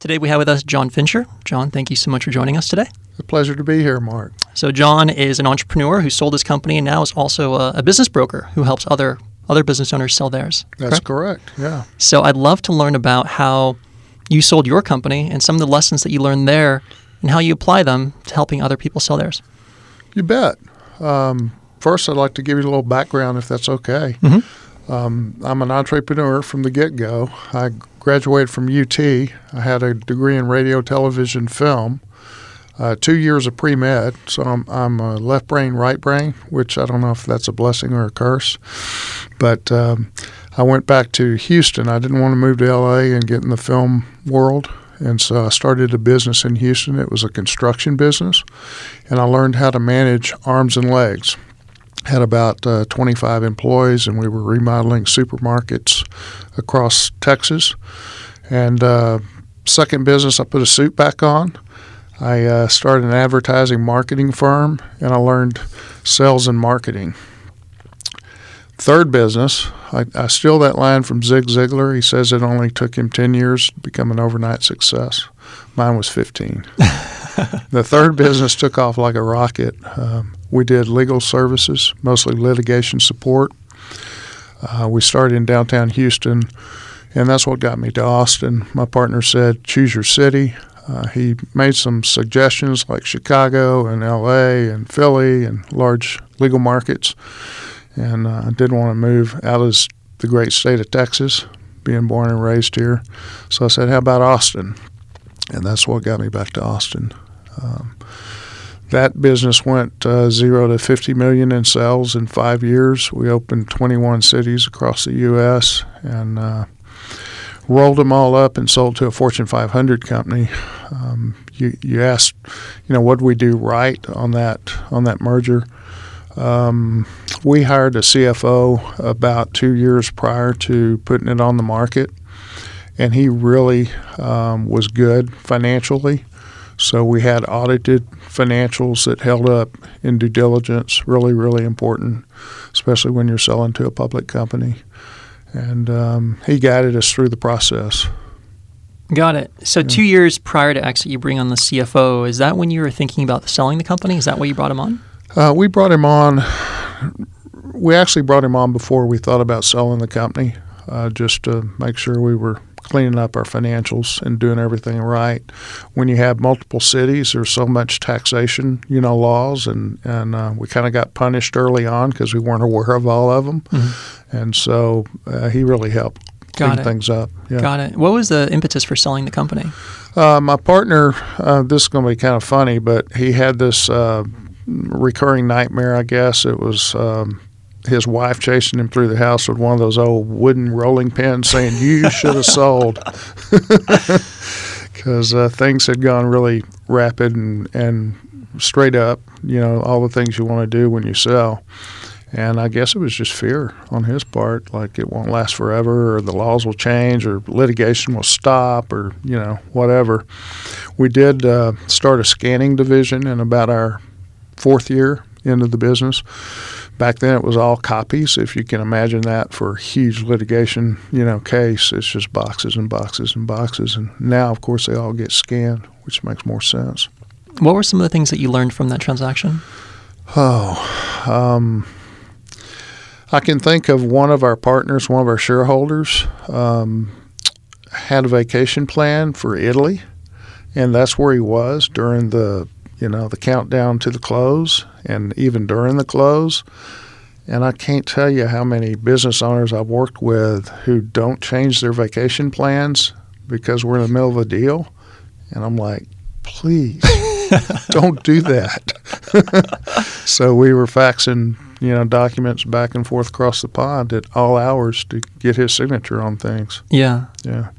Today we have with us John Fincher. John, thank you so much for joining us today. A pleasure to be here, Mark. So John is an entrepreneur who sold his company and now is also a, a business broker who helps other other business owners sell theirs. That's correct? correct. Yeah. So I'd love to learn about how you sold your company and some of the lessons that you learned there and how you apply them to helping other people sell theirs. You bet. Um, first, I'd like to give you a little background, if that's okay. Mm-hmm. Um, I'm an entrepreneur from the get go. I graduated from UT. I had a degree in radio, television, film. Uh, two years of pre med, so I'm, I'm a left brain, right brain, which I don't know if that's a blessing or a curse. But um, I went back to Houston. I didn't want to move to LA and get in the film world. And so I started a business in Houston. It was a construction business. And I learned how to manage arms and legs. Had about uh, 25 employees, and we were remodeling supermarkets across Texas. And uh, second business, I put a suit back on. I uh, started an advertising marketing firm, and I learned sales and marketing. Third business, I, I steal that line from Zig Ziglar. He says it only took him 10 years to become an overnight success. Mine was 15. the third business took off like a rocket. Um, we did legal services, mostly litigation support. Uh, we started in downtown Houston, and that's what got me to Austin. My partner said, choose your city. Uh, he made some suggestions like Chicago and LA and Philly and large legal markets and uh, I didn't want to move out of the great state of Texas, being born and raised here. So I said, "How about Austin?" And that's what got me back to Austin. Um, that business went uh, zero to 50 million in sales in five years. We opened 21 cities across the U.S. and uh, rolled them all up and sold to a Fortune 500 company. Um, you, you asked, you know, what did we do right on that on that merger? Um, we hired a CFO about two years prior to putting it on the market, and he really um, was good financially. So we had audited financials that held up in due diligence, really, really important, especially when you're selling to a public company. And um, he guided us through the process. Got it. So, yeah. two years prior to exit, you bring on the CFO. Is that when you were thinking about selling the company? Is that why you brought him on? Uh, we brought him on. We actually brought him on before we thought about selling the company, uh, just to make sure we were cleaning up our financials and doing everything right. When you have multiple cities, there's so much taxation, you know, laws, and and uh, we kind of got punished early on because we weren't aware of all of them, mm-hmm. and so uh, he really helped clean things up. Yeah. Got it. What was the impetus for selling the company? Uh, my partner, uh, this is going to be kind of funny, but he had this uh, recurring nightmare, I guess. It was um, his wife chasing him through the house with one of those old wooden rolling pins saying, You should have sold. Because uh, things had gone really rapid and, and straight up, you know, all the things you want to do when you sell. And I guess it was just fear on his part, like it won't last forever, or the laws will change, or litigation will stop, or you know whatever. We did uh, start a scanning division in about our fourth year into the business. Back then, it was all copies. If you can imagine that for a huge litigation, you know, case, it's just boxes and boxes and boxes. And now, of course, they all get scanned, which makes more sense. What were some of the things that you learned from that transaction? Oh, um, I can think of one of our partners, one of our shareholders, um, had a vacation plan for Italy, and that's where he was during the you know, the countdown to the close and even during the close. And I can't tell you how many business owners I've worked with who don't change their vacation plans because we're in the middle of a deal. And I'm like, please don't do that. so we were faxing, you know, documents back and forth across the pond at all hours to get his signature on things. Yeah. Yeah.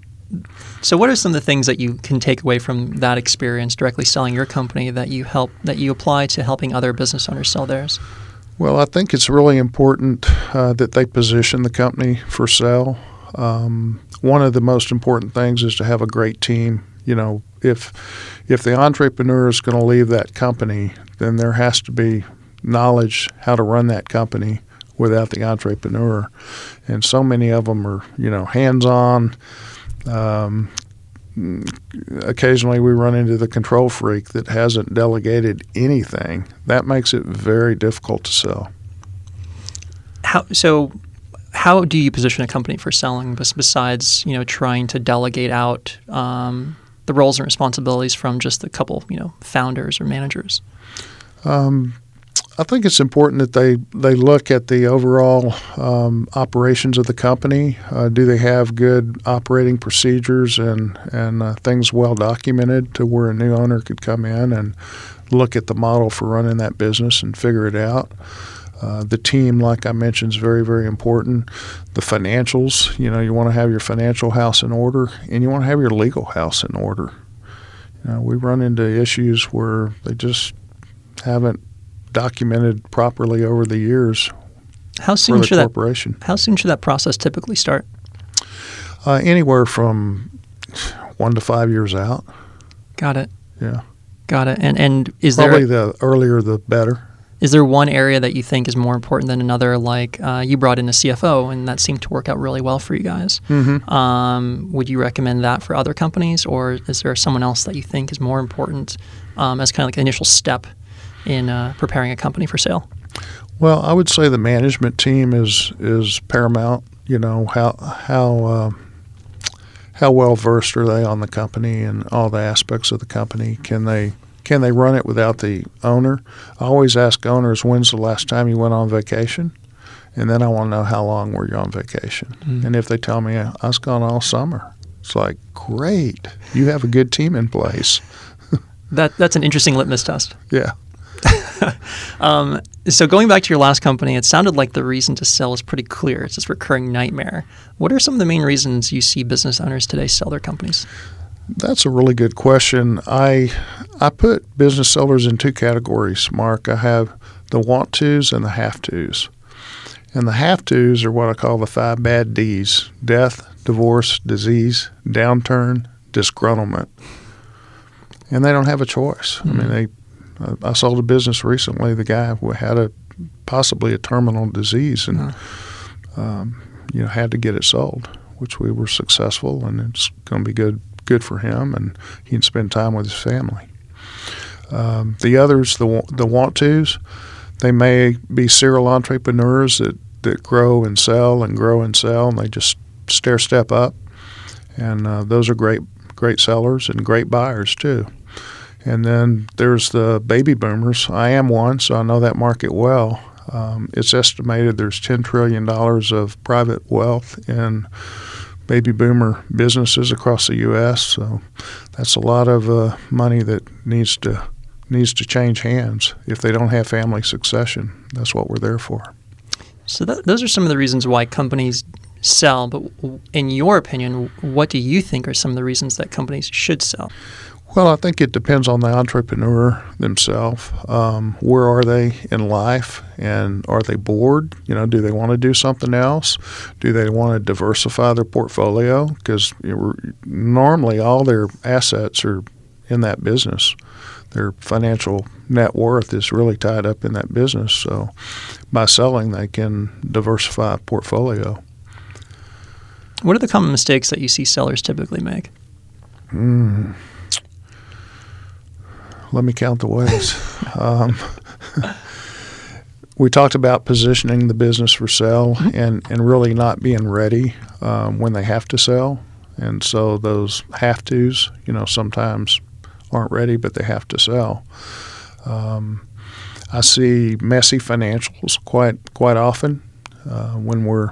So, what are some of the things that you can take away from that experience directly selling your company that you help that you apply to helping other business owners sell theirs? Well, I think it's really important uh, that they position the company for sale. Um, one of the most important things is to have a great team. You know, if if the entrepreneur is going to leave that company, then there has to be knowledge how to run that company without the entrepreneur. And so many of them are, you know, hands on um, occasionally we run into the control freak that hasn't delegated anything. That makes it very difficult to sell. How so? How do you position a company for selling? Besides, you know, trying to delegate out um, the roles and responsibilities from just a couple, you know, founders or managers. Um, I think it's important that they, they look at the overall um, operations of the company. Uh, do they have good operating procedures and and uh, things well documented to where a new owner could come in and look at the model for running that business and figure it out. Uh, the team, like I mentioned, is very, very important. The financials, you know, you want to have your financial house in order and you want to have your legal house in order. You know, we run into issues where they just haven't documented properly over the years. How soon should corporation. that? How soon should that process typically start? Uh, anywhere from one to five years out. Got it. Yeah. Got it. And and is probably there the earlier the better. Is there one area that you think is more important than another? Like uh, you brought in a CFO, and that seemed to work out really well for you guys. Mm-hmm. Um, would you recommend that for other companies, or is there someone else that you think is more important um, as kind of like an initial step in uh, preparing a company for sale? Well, I would say the management team is is paramount. You know how how uh, how well versed are they on the company and all the aspects of the company? Can they can they run it without the owner? I always ask owners, when's the last time you went on vacation? And then I want to know how long were you on vacation. Mm-hmm. And if they tell me I was gone all summer, it's like, great, you have a good team in place. that that's an interesting litmus test. Yeah. um, so going back to your last company, it sounded like the reason to sell is pretty clear. It's this recurring nightmare. What are some of the main reasons you see business owners today sell their companies? That's a really good question. I I put business sellers in two categories, Mark. I have the want tos and the have tos. And the have tos are what I call the five bad D's death, divorce, disease, downturn, disgruntlement. And they don't have a choice. Mm-hmm. I mean, mm-hmm. they. I sold a business recently. The guy who had a possibly a terminal disease and uh-huh. um, you know had to get it sold, which we were successful, and it's going to be good good for him, and he can spend time with his family. Um, the others, the the want tos, they may be serial entrepreneurs that, that grow and sell and grow and sell, and they just stair step up, and uh, those are great great sellers and great buyers too. And then there's the baby boomers. I am one, so I know that market well. Um, it's estimated there's $10 trillion of private wealth in baby boomer businesses across the U.S. So that's a lot of uh, money that needs to needs to change hands if they don't have family succession. That's what we're there for. So that, those are some of the reasons why companies sell. But in your opinion, what do you think are some of the reasons that companies should sell? Well, I think it depends on the entrepreneur themselves. Um, where are they in life, and are they bored? You know, do they want to do something else? Do they want to diversify their portfolio? Because normally all their assets are in that business. Their financial net worth is really tied up in that business. So, by selling, they can diversify a portfolio. What are the common mistakes that you see sellers typically make? Mm let me count the ways. um, we talked about positioning the business for sale mm-hmm. and, and really not being ready um, when they have to sell. And so those have tos, you know, sometimes aren't ready, but they have to sell. Um, I see messy financials quite quite often uh, when we're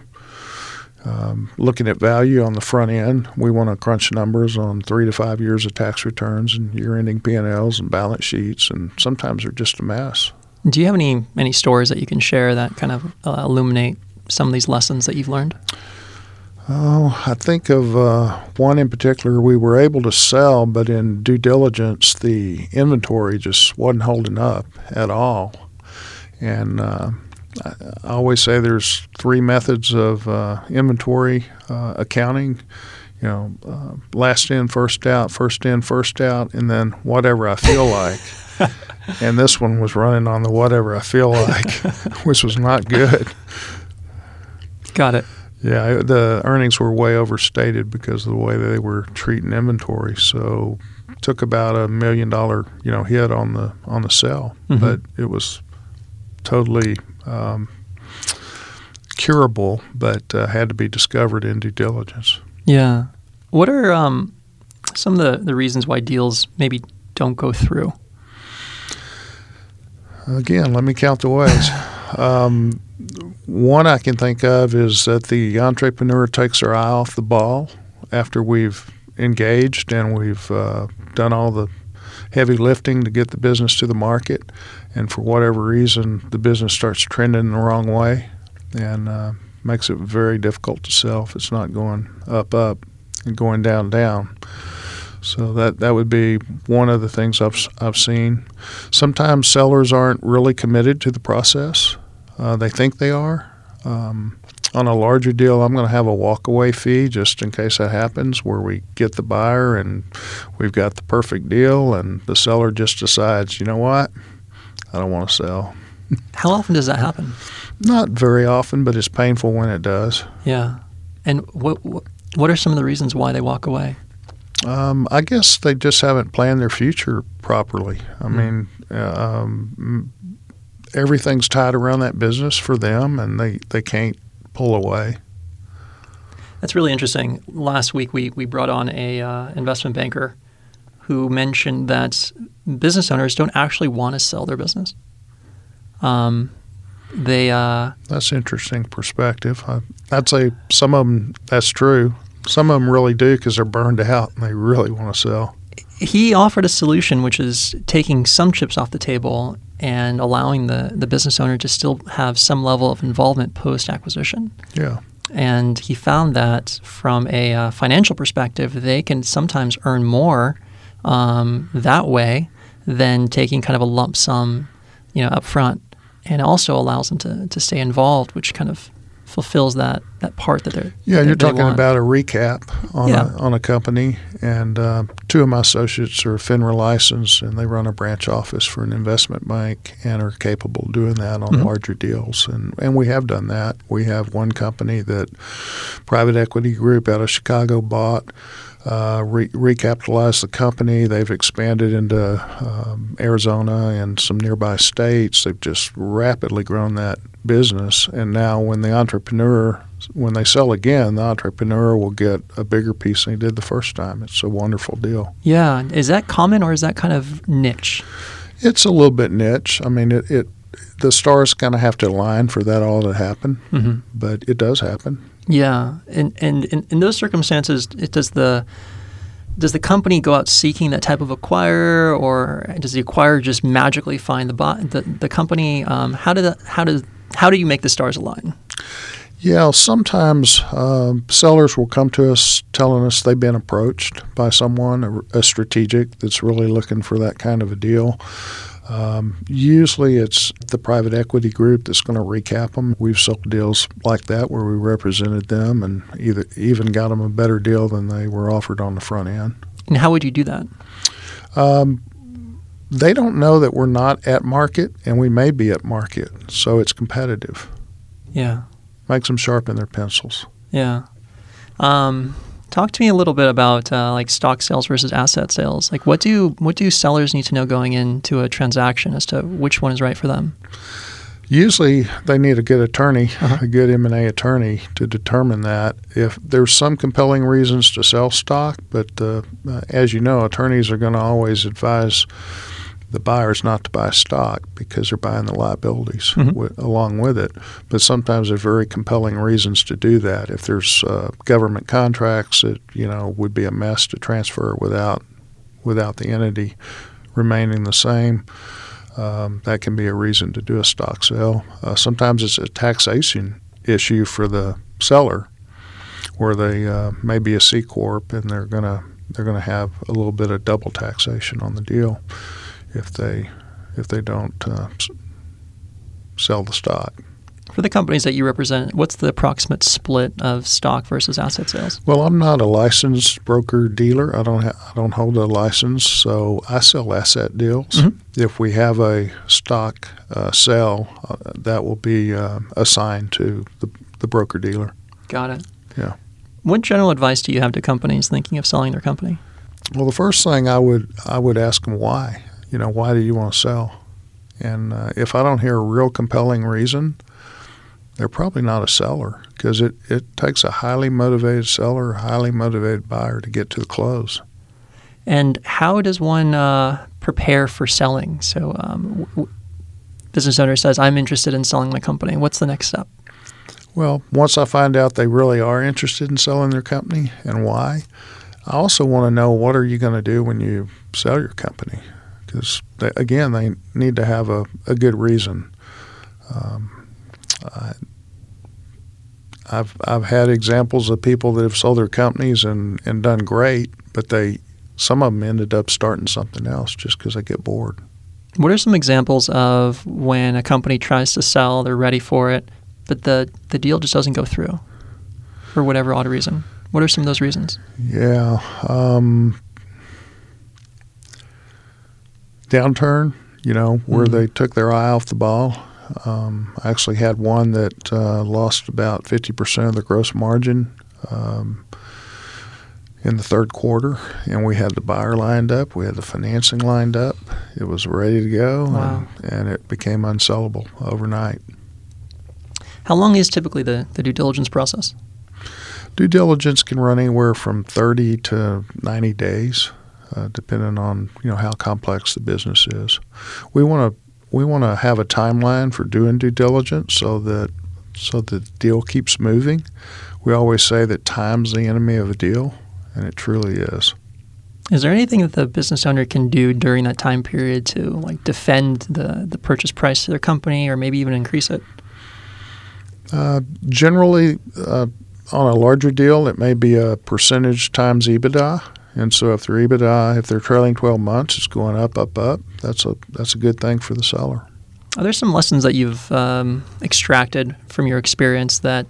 um, looking at value on the front end, we want to crunch numbers on three to five years of tax returns and year-ending P&Ls and balance sheets, and sometimes they're just a mess. Do you have any any stories that you can share that kind of uh, illuminate some of these lessons that you've learned? Oh, I think of uh, one in particular. We were able to sell, but in due diligence, the inventory just wasn't holding up at all, and uh, I always say there's three methods of uh, inventory uh, accounting. You know, uh, last in, first out, first in, first out, and then whatever I feel like. and this one was running on the whatever I feel like, which was not good. Got it. Yeah, the earnings were way overstated because of the way they were treating inventory. So took about a million dollar you know hit on the on the sell, Mhm. but it was totally um, curable, but uh, had to be discovered in due diligence. Yeah. What are um, some of the, the reasons why deals maybe don't go through? Again, let me count the ways. um, one I can think of is that the entrepreneur takes their eye off the ball after we've engaged and we've uh, done all the heavy lifting to get the business to the market, and for whatever reason, the business starts trending the wrong way and uh, makes it very difficult to sell if it's not going up, up, and going down, down. So that that would be one of the things I've I've seen. Sometimes sellers aren't really committed to the process. Uh, they think they are. Um, on a larger deal, I'm going to have a walkaway fee just in case that happens, where we get the buyer and we've got the perfect deal, and the seller just decides, you know what, I don't want to sell. How often does that happen? Not very often, but it's painful when it does. Yeah. And what what, are some of the reasons why they walk away? Um, I guess they just haven't planned their future properly. I Mm. mean, uh, um, everything's tied around that business for them, and they, they can't pull away. That's really interesting. Last week we, we brought on a uh, investment banker who mentioned that business owners don't actually want to sell their business. Um, they uh, That's interesting perspective. I, I'd say some of them that's true. Some of them really do because they're burned out and they really want to sell. he offered a solution which is taking some chips off the table and allowing the, the business owner to still have some level of involvement post acquisition. Yeah, And he found that from a uh, financial perspective, they can sometimes earn more um, that way than taking kind of a lump sum, you know, up front. And it also allows them to, to stay involved, which kind of fulfills that, that part that they're yeah. they- You're they talking want. about a recap on Yeah. a on a company, and uh, two of my associates are FINRA licensed, and they run a branch office for an investment bank, and are capable of doing that on Mhm. larger deals. And and we have done that. We have one company that private equity group out of Chicago bought. Uh, re- recapitalized the company. They've expanded into um, Arizona and some nearby states. They've just rapidly grown that business. And now, when the entrepreneur, when they sell again, the entrepreneur will get a bigger piece than he did the first time. It's a wonderful deal. Yeah. Is that common or is that kind of niche? It's a little bit niche. I mean, it, it the stars kind of have to align for that all to happen, Mm-hmm. but it does happen. Yeah, and and in, those circumstances, it does the does the company go out seeking that type of acquirer, or does the acquirer just magically find the buy, the, the company? Um, how do that, how does how do you make the stars align? Yeah, sometimes um, sellers will come to us telling us they've been approached by someone, a, a strategic that's really looking for that kind of a deal. Um, usually it's the private equity group that's going to recap them. We've sold deals like that where we represented them and either even got them a better deal than they were offered on the front end. And how would you do that? Um, they don't know that we're not at market and we may be at market, so it's competitive. Yeah, Makes them sharpen their pencils. yeah. Um, talk to me a little bit about uh, like stock sales versus asset sales. Like, what do what do sellers need to know going into a transaction as to which one is right for them? Usually, they need a good attorney, Uh-huh. a good M and A attorney, to determine that. If there's some compelling reasons to sell stock, but uh, uh, as you know, attorneys are going to always advise the buyers not to buy stock because they're buying the liabilities Mhm. wi- along with it. But sometimes there's very compelling reasons to do that. If there's uh, government contracts, it you know would be a mess to transfer without without the entity remaining the same. Um, that can be a reason to do a stock sale. Uh, sometimes it's a taxation issue for the seller, where they uh, may be a C corp and they're gonna they're gonna have a little bit of double taxation on the deal if they if they don't uh, sell the stock. For the companies that you represent, what's the approximate split of stock versus asset sales? Well, I'm not a licensed broker dealer. I don't ha- I don't hold a license, so I sell asset deals. Mhm. If we have a stock uh, sale, uh, that will be uh, assigned to the, the broker dealer. Got it. Yeah. What general advice do you have to companies thinking of selling their company? Well, the first thing I would I would ask them why. You know, why do you want to sell? And uh, if I don't hear a real compelling reason, they're probably not a seller because it, it takes a highly motivated seller, a highly motivated buyer to get to the close. And how does one uh, prepare for selling? So, um, w- business owner says, "I'm interested in selling my company." What's the next step? Well, once I find out they really are interested in selling their company and why, I also want to know what are you going to do when you sell your company? Because again, they need to have a, a good reason. Um, I, I've I've had examples of people that have sold their companies and, and done great, but they some of them ended up starting something else just because they get bored. What are some examples of when a company tries to sell, they're ready for it, but the, the deal just doesn't go through for whatever odd reason? What are some of those reasons? Yeah. Um, downturn, you know, where Mhm. they took their eye off the ball. Um, I actually had one that uh, lost about 50% of the gross margin um, in the third quarter, and we had the buyer lined up, we had the financing lined up, it was ready to go, Wow. and, and it became unsellable overnight. How long is typically the, the due diligence process? Due diligence can run anywhere from 30 to 90 days, uh, depending on you know how complex the business is. We want to we want to have a timeline for doing due diligence so that so the deal keeps moving. We always say that time's the enemy of a deal, and it truly is. Is there anything that the business owner can do during that time period to like defend the, the purchase price of their company or maybe even increase it? Uh, generally, uh, on a larger deal, it may be a percentage times EBITDA. And so, if their EBITDA, if they're trailing 12 months, it's going up, up, up. That's a that's a good thing for the seller. Are there some lessons that you've um, extracted from your experience that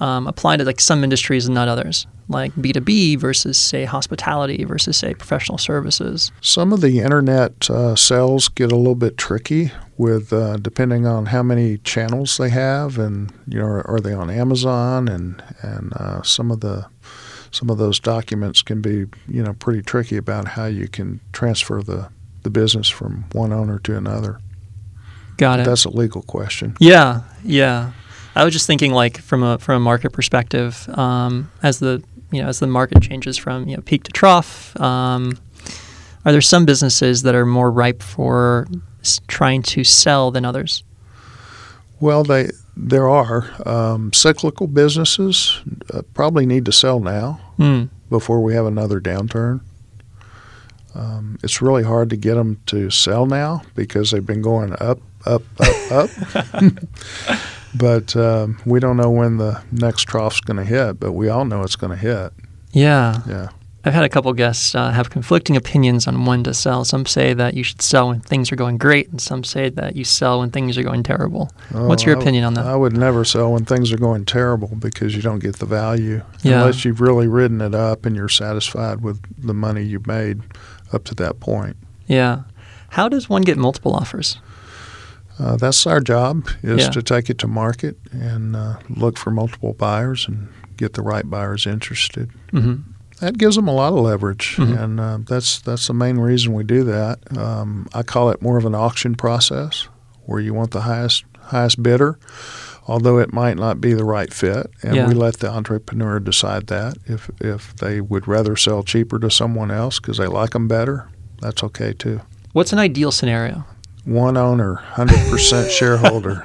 um, apply to like some industries and not others, like B two B versus say hospitality versus say professional services? Some of the internet uh, sales get a little bit tricky with uh, depending on how many channels they have, and you know, are, are they on Amazon, and and uh, some of the some of those documents can be you know pretty tricky about how you can transfer the the business from one owner to another. Got it. That's a legal question. Yeah, yeah. I was just thinking, like from a from a market perspective, um, as the you know as the market changes from you know peak to trough, um, are there some businesses that are more ripe for trying to sell than others? Well, they there are um, cyclical businesses uh, probably need to sell now Hmm. before we have another downturn. Um, it's really hard to get them to sell now because they've been going up, up, up, up. but um, we don't know when the next trough's going to hit, but we all know it's going to hit. Yeah, Yeah. I've had a couple guests uh, have conflicting opinions on when to sell. Some say that you should sell when things are going great, and some say that you sell when things are going terrible. What's your Oh, I- opinion on that? I would never sell when things are going terrible because you don't get the value Yeah. unless you've really ridden it up and you're satisfied with the money you've made up to that point. yeah. How does one get multiple offers? Uh, that's our job is Yeah. to take it to market and uh, look for multiple buyers and get the right buyers interested. hmm That gives them a lot of leverage, Mhm. and uh, that's that's the main reason we do that. Um, I call it more of an auction process, where you want the highest highest bidder, although it might not be the right fit, and Yeah. we let the entrepreneur decide that. If if they would rather sell cheaper to someone else because they like them better, that's okay too. What's an ideal scenario? One owner, hundred percent shareholder,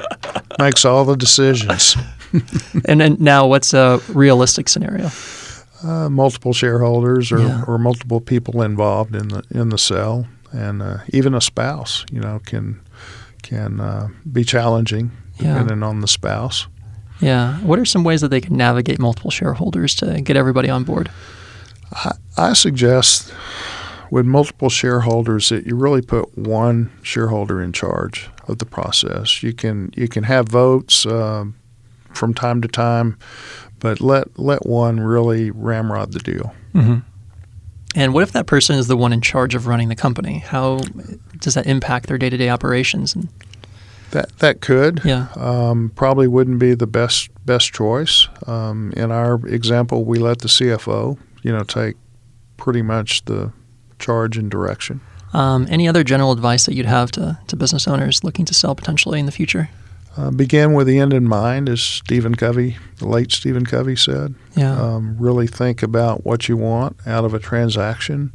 makes all the decisions. and, and now, what's a realistic scenario? Uh, multiple shareholders or, Yeah. or multiple people involved in the in the sale, and uh, even a spouse, you know, can can uh, be challenging Yeah. depending on the spouse. Yeah. What are some ways that they can navigate multiple shareholders to get everybody on board? I, I suggest with multiple shareholders that you really put one shareholder in charge of the process. You can you can have votes um, from time to time, but let let one really ramrod the deal. Mm-hmm. And what if that person is the one in charge of running the company? How does that impact their day to day operations? And That that could. Yeah. Um, probably wouldn't be the best best choice. Um, in our example, we let the CFO, you know, take pretty much the charge and direction. Um, any other general advice that you'd have to, to business owners looking to sell potentially in the future? Uh, begin with the end in mind, as Stephen Covey, the late Stephen Covey said. Yeah. Um, really think about what you want out of a transaction.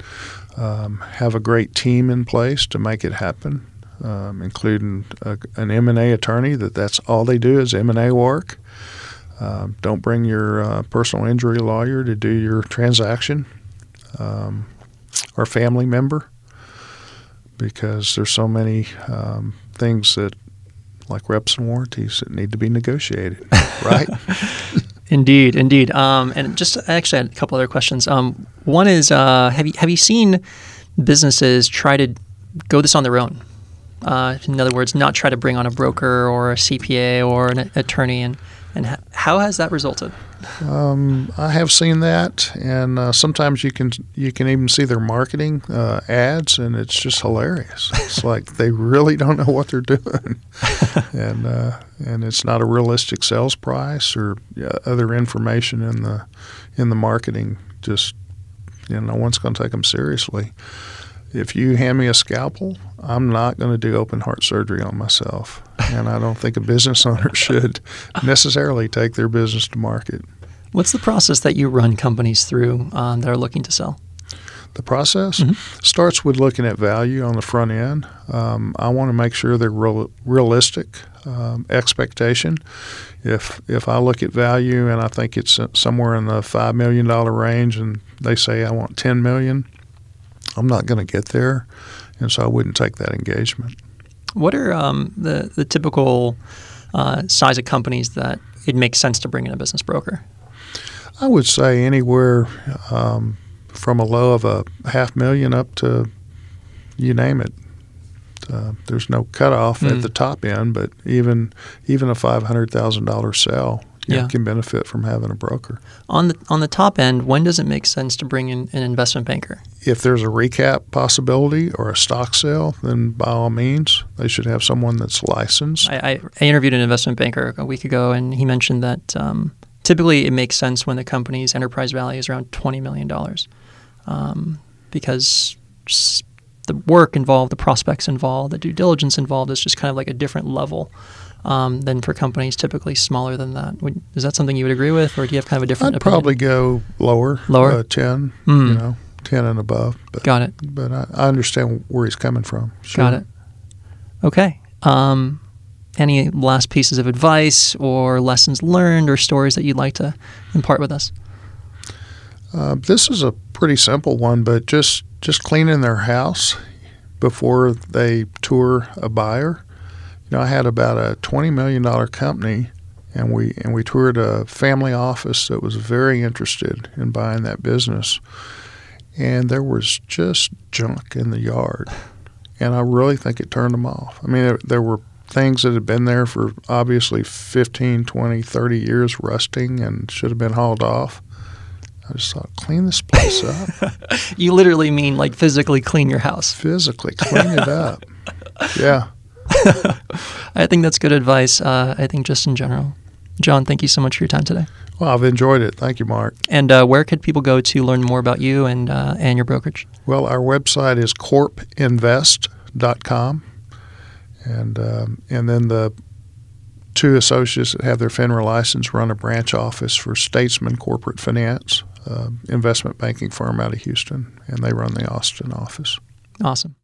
Um, have a great team in place to make it happen, um, including a, an M&A attorney that that's all they do is M&A work. Um, don't bring your uh, personal injury lawyer to do your transaction um, or family member because there's so many um, things that like reps and warranties that need to be negotiated, right? Indeed, indeed. Um, and just I actually had a couple other questions. Um, one is, uh, have you have you seen businesses try to go this on their own? Uh, in other words, not try to bring on a broker or a CPA or an attorney, and and ha- how has that resulted? Um, I have seen that, and uh, sometimes you can you can even see their marketing uh, ads, and it's just hilarious. It's like they really don't know what they're doing, and uh, and it's not a realistic sales price or other information in the in the marketing. Just you know, no one's going to take them seriously. If you hand me a scalpel, I'm not going to do open heart surgery on myself, and I don't think a business owner should necessarily take their business to market. What's the process that you run companies through um, that are looking to sell? The process Mhm. starts with looking at value on the front end. Um, I want to make sure they're real, realistic um, expectation. If if I look at value and I think it's uh, somewhere in the five million dollar range, and they say I want ten million, I'm not going to get there, and so I wouldn't take that engagement. What are um, the the typical uh, size of companies that it makes sense to bring in a business broker? I would say anywhere um, from a low of a half million up to you name it. Uh, there's no cutoff Mm. at the top end, but even even a five hundred thousand dollar sale you know, Yeah. can benefit from having a broker. On the on the top end, when does it make sense to bring in an investment banker? If there's a recap possibility or a stock sale, then by all means, they should have someone that's licensed. I, I, I interviewed an investment banker a week ago, and he mentioned that um, typically it makes sense when the company's enterprise value is around twenty million dollars, um, because the work involved, the prospects involved, the due diligence involved is just kind of like a different level um, than for companies typically smaller than that. Would, is that something you would agree with, or do you have kind of a different? I'd opinion? probably go lower, Lower? uh, ten, Hmm. you know, ten and above. But Got it. but I, I understand where he's coming from. Sure. Got it. Okay. Um, any last pieces of advice or lessons learned or stories that you'd like to impart with us? Uh, this is a pretty simple one, but just just cleaning their house before they tour a buyer. You know, I had about a twenty million dollar company, and we and we toured a family office that was very interested in buying that business, and there was just junk in the yard, and I really think it turned them off. I mean, there, there were things that had been there for obviously 15, 20, 30 years rusting and should have been hauled off. I just thought, clean this place up. You literally mean like physically clean your house. Physically, clean it up. Yeah. I think that's good advice. Uh, I think just in general. John, thank you so much for your time today. Well, I've enjoyed it. Thank you, Mark. And uh, where could people go to learn more about you and uh, and your brokerage? Well, our website is corpinvest.com. And, um, and then the two associates that have their FINRA license run a branch office for Statesman Corporate Finance, uh, investment banking firm out of Houston, and they run the Austin office. Awesome.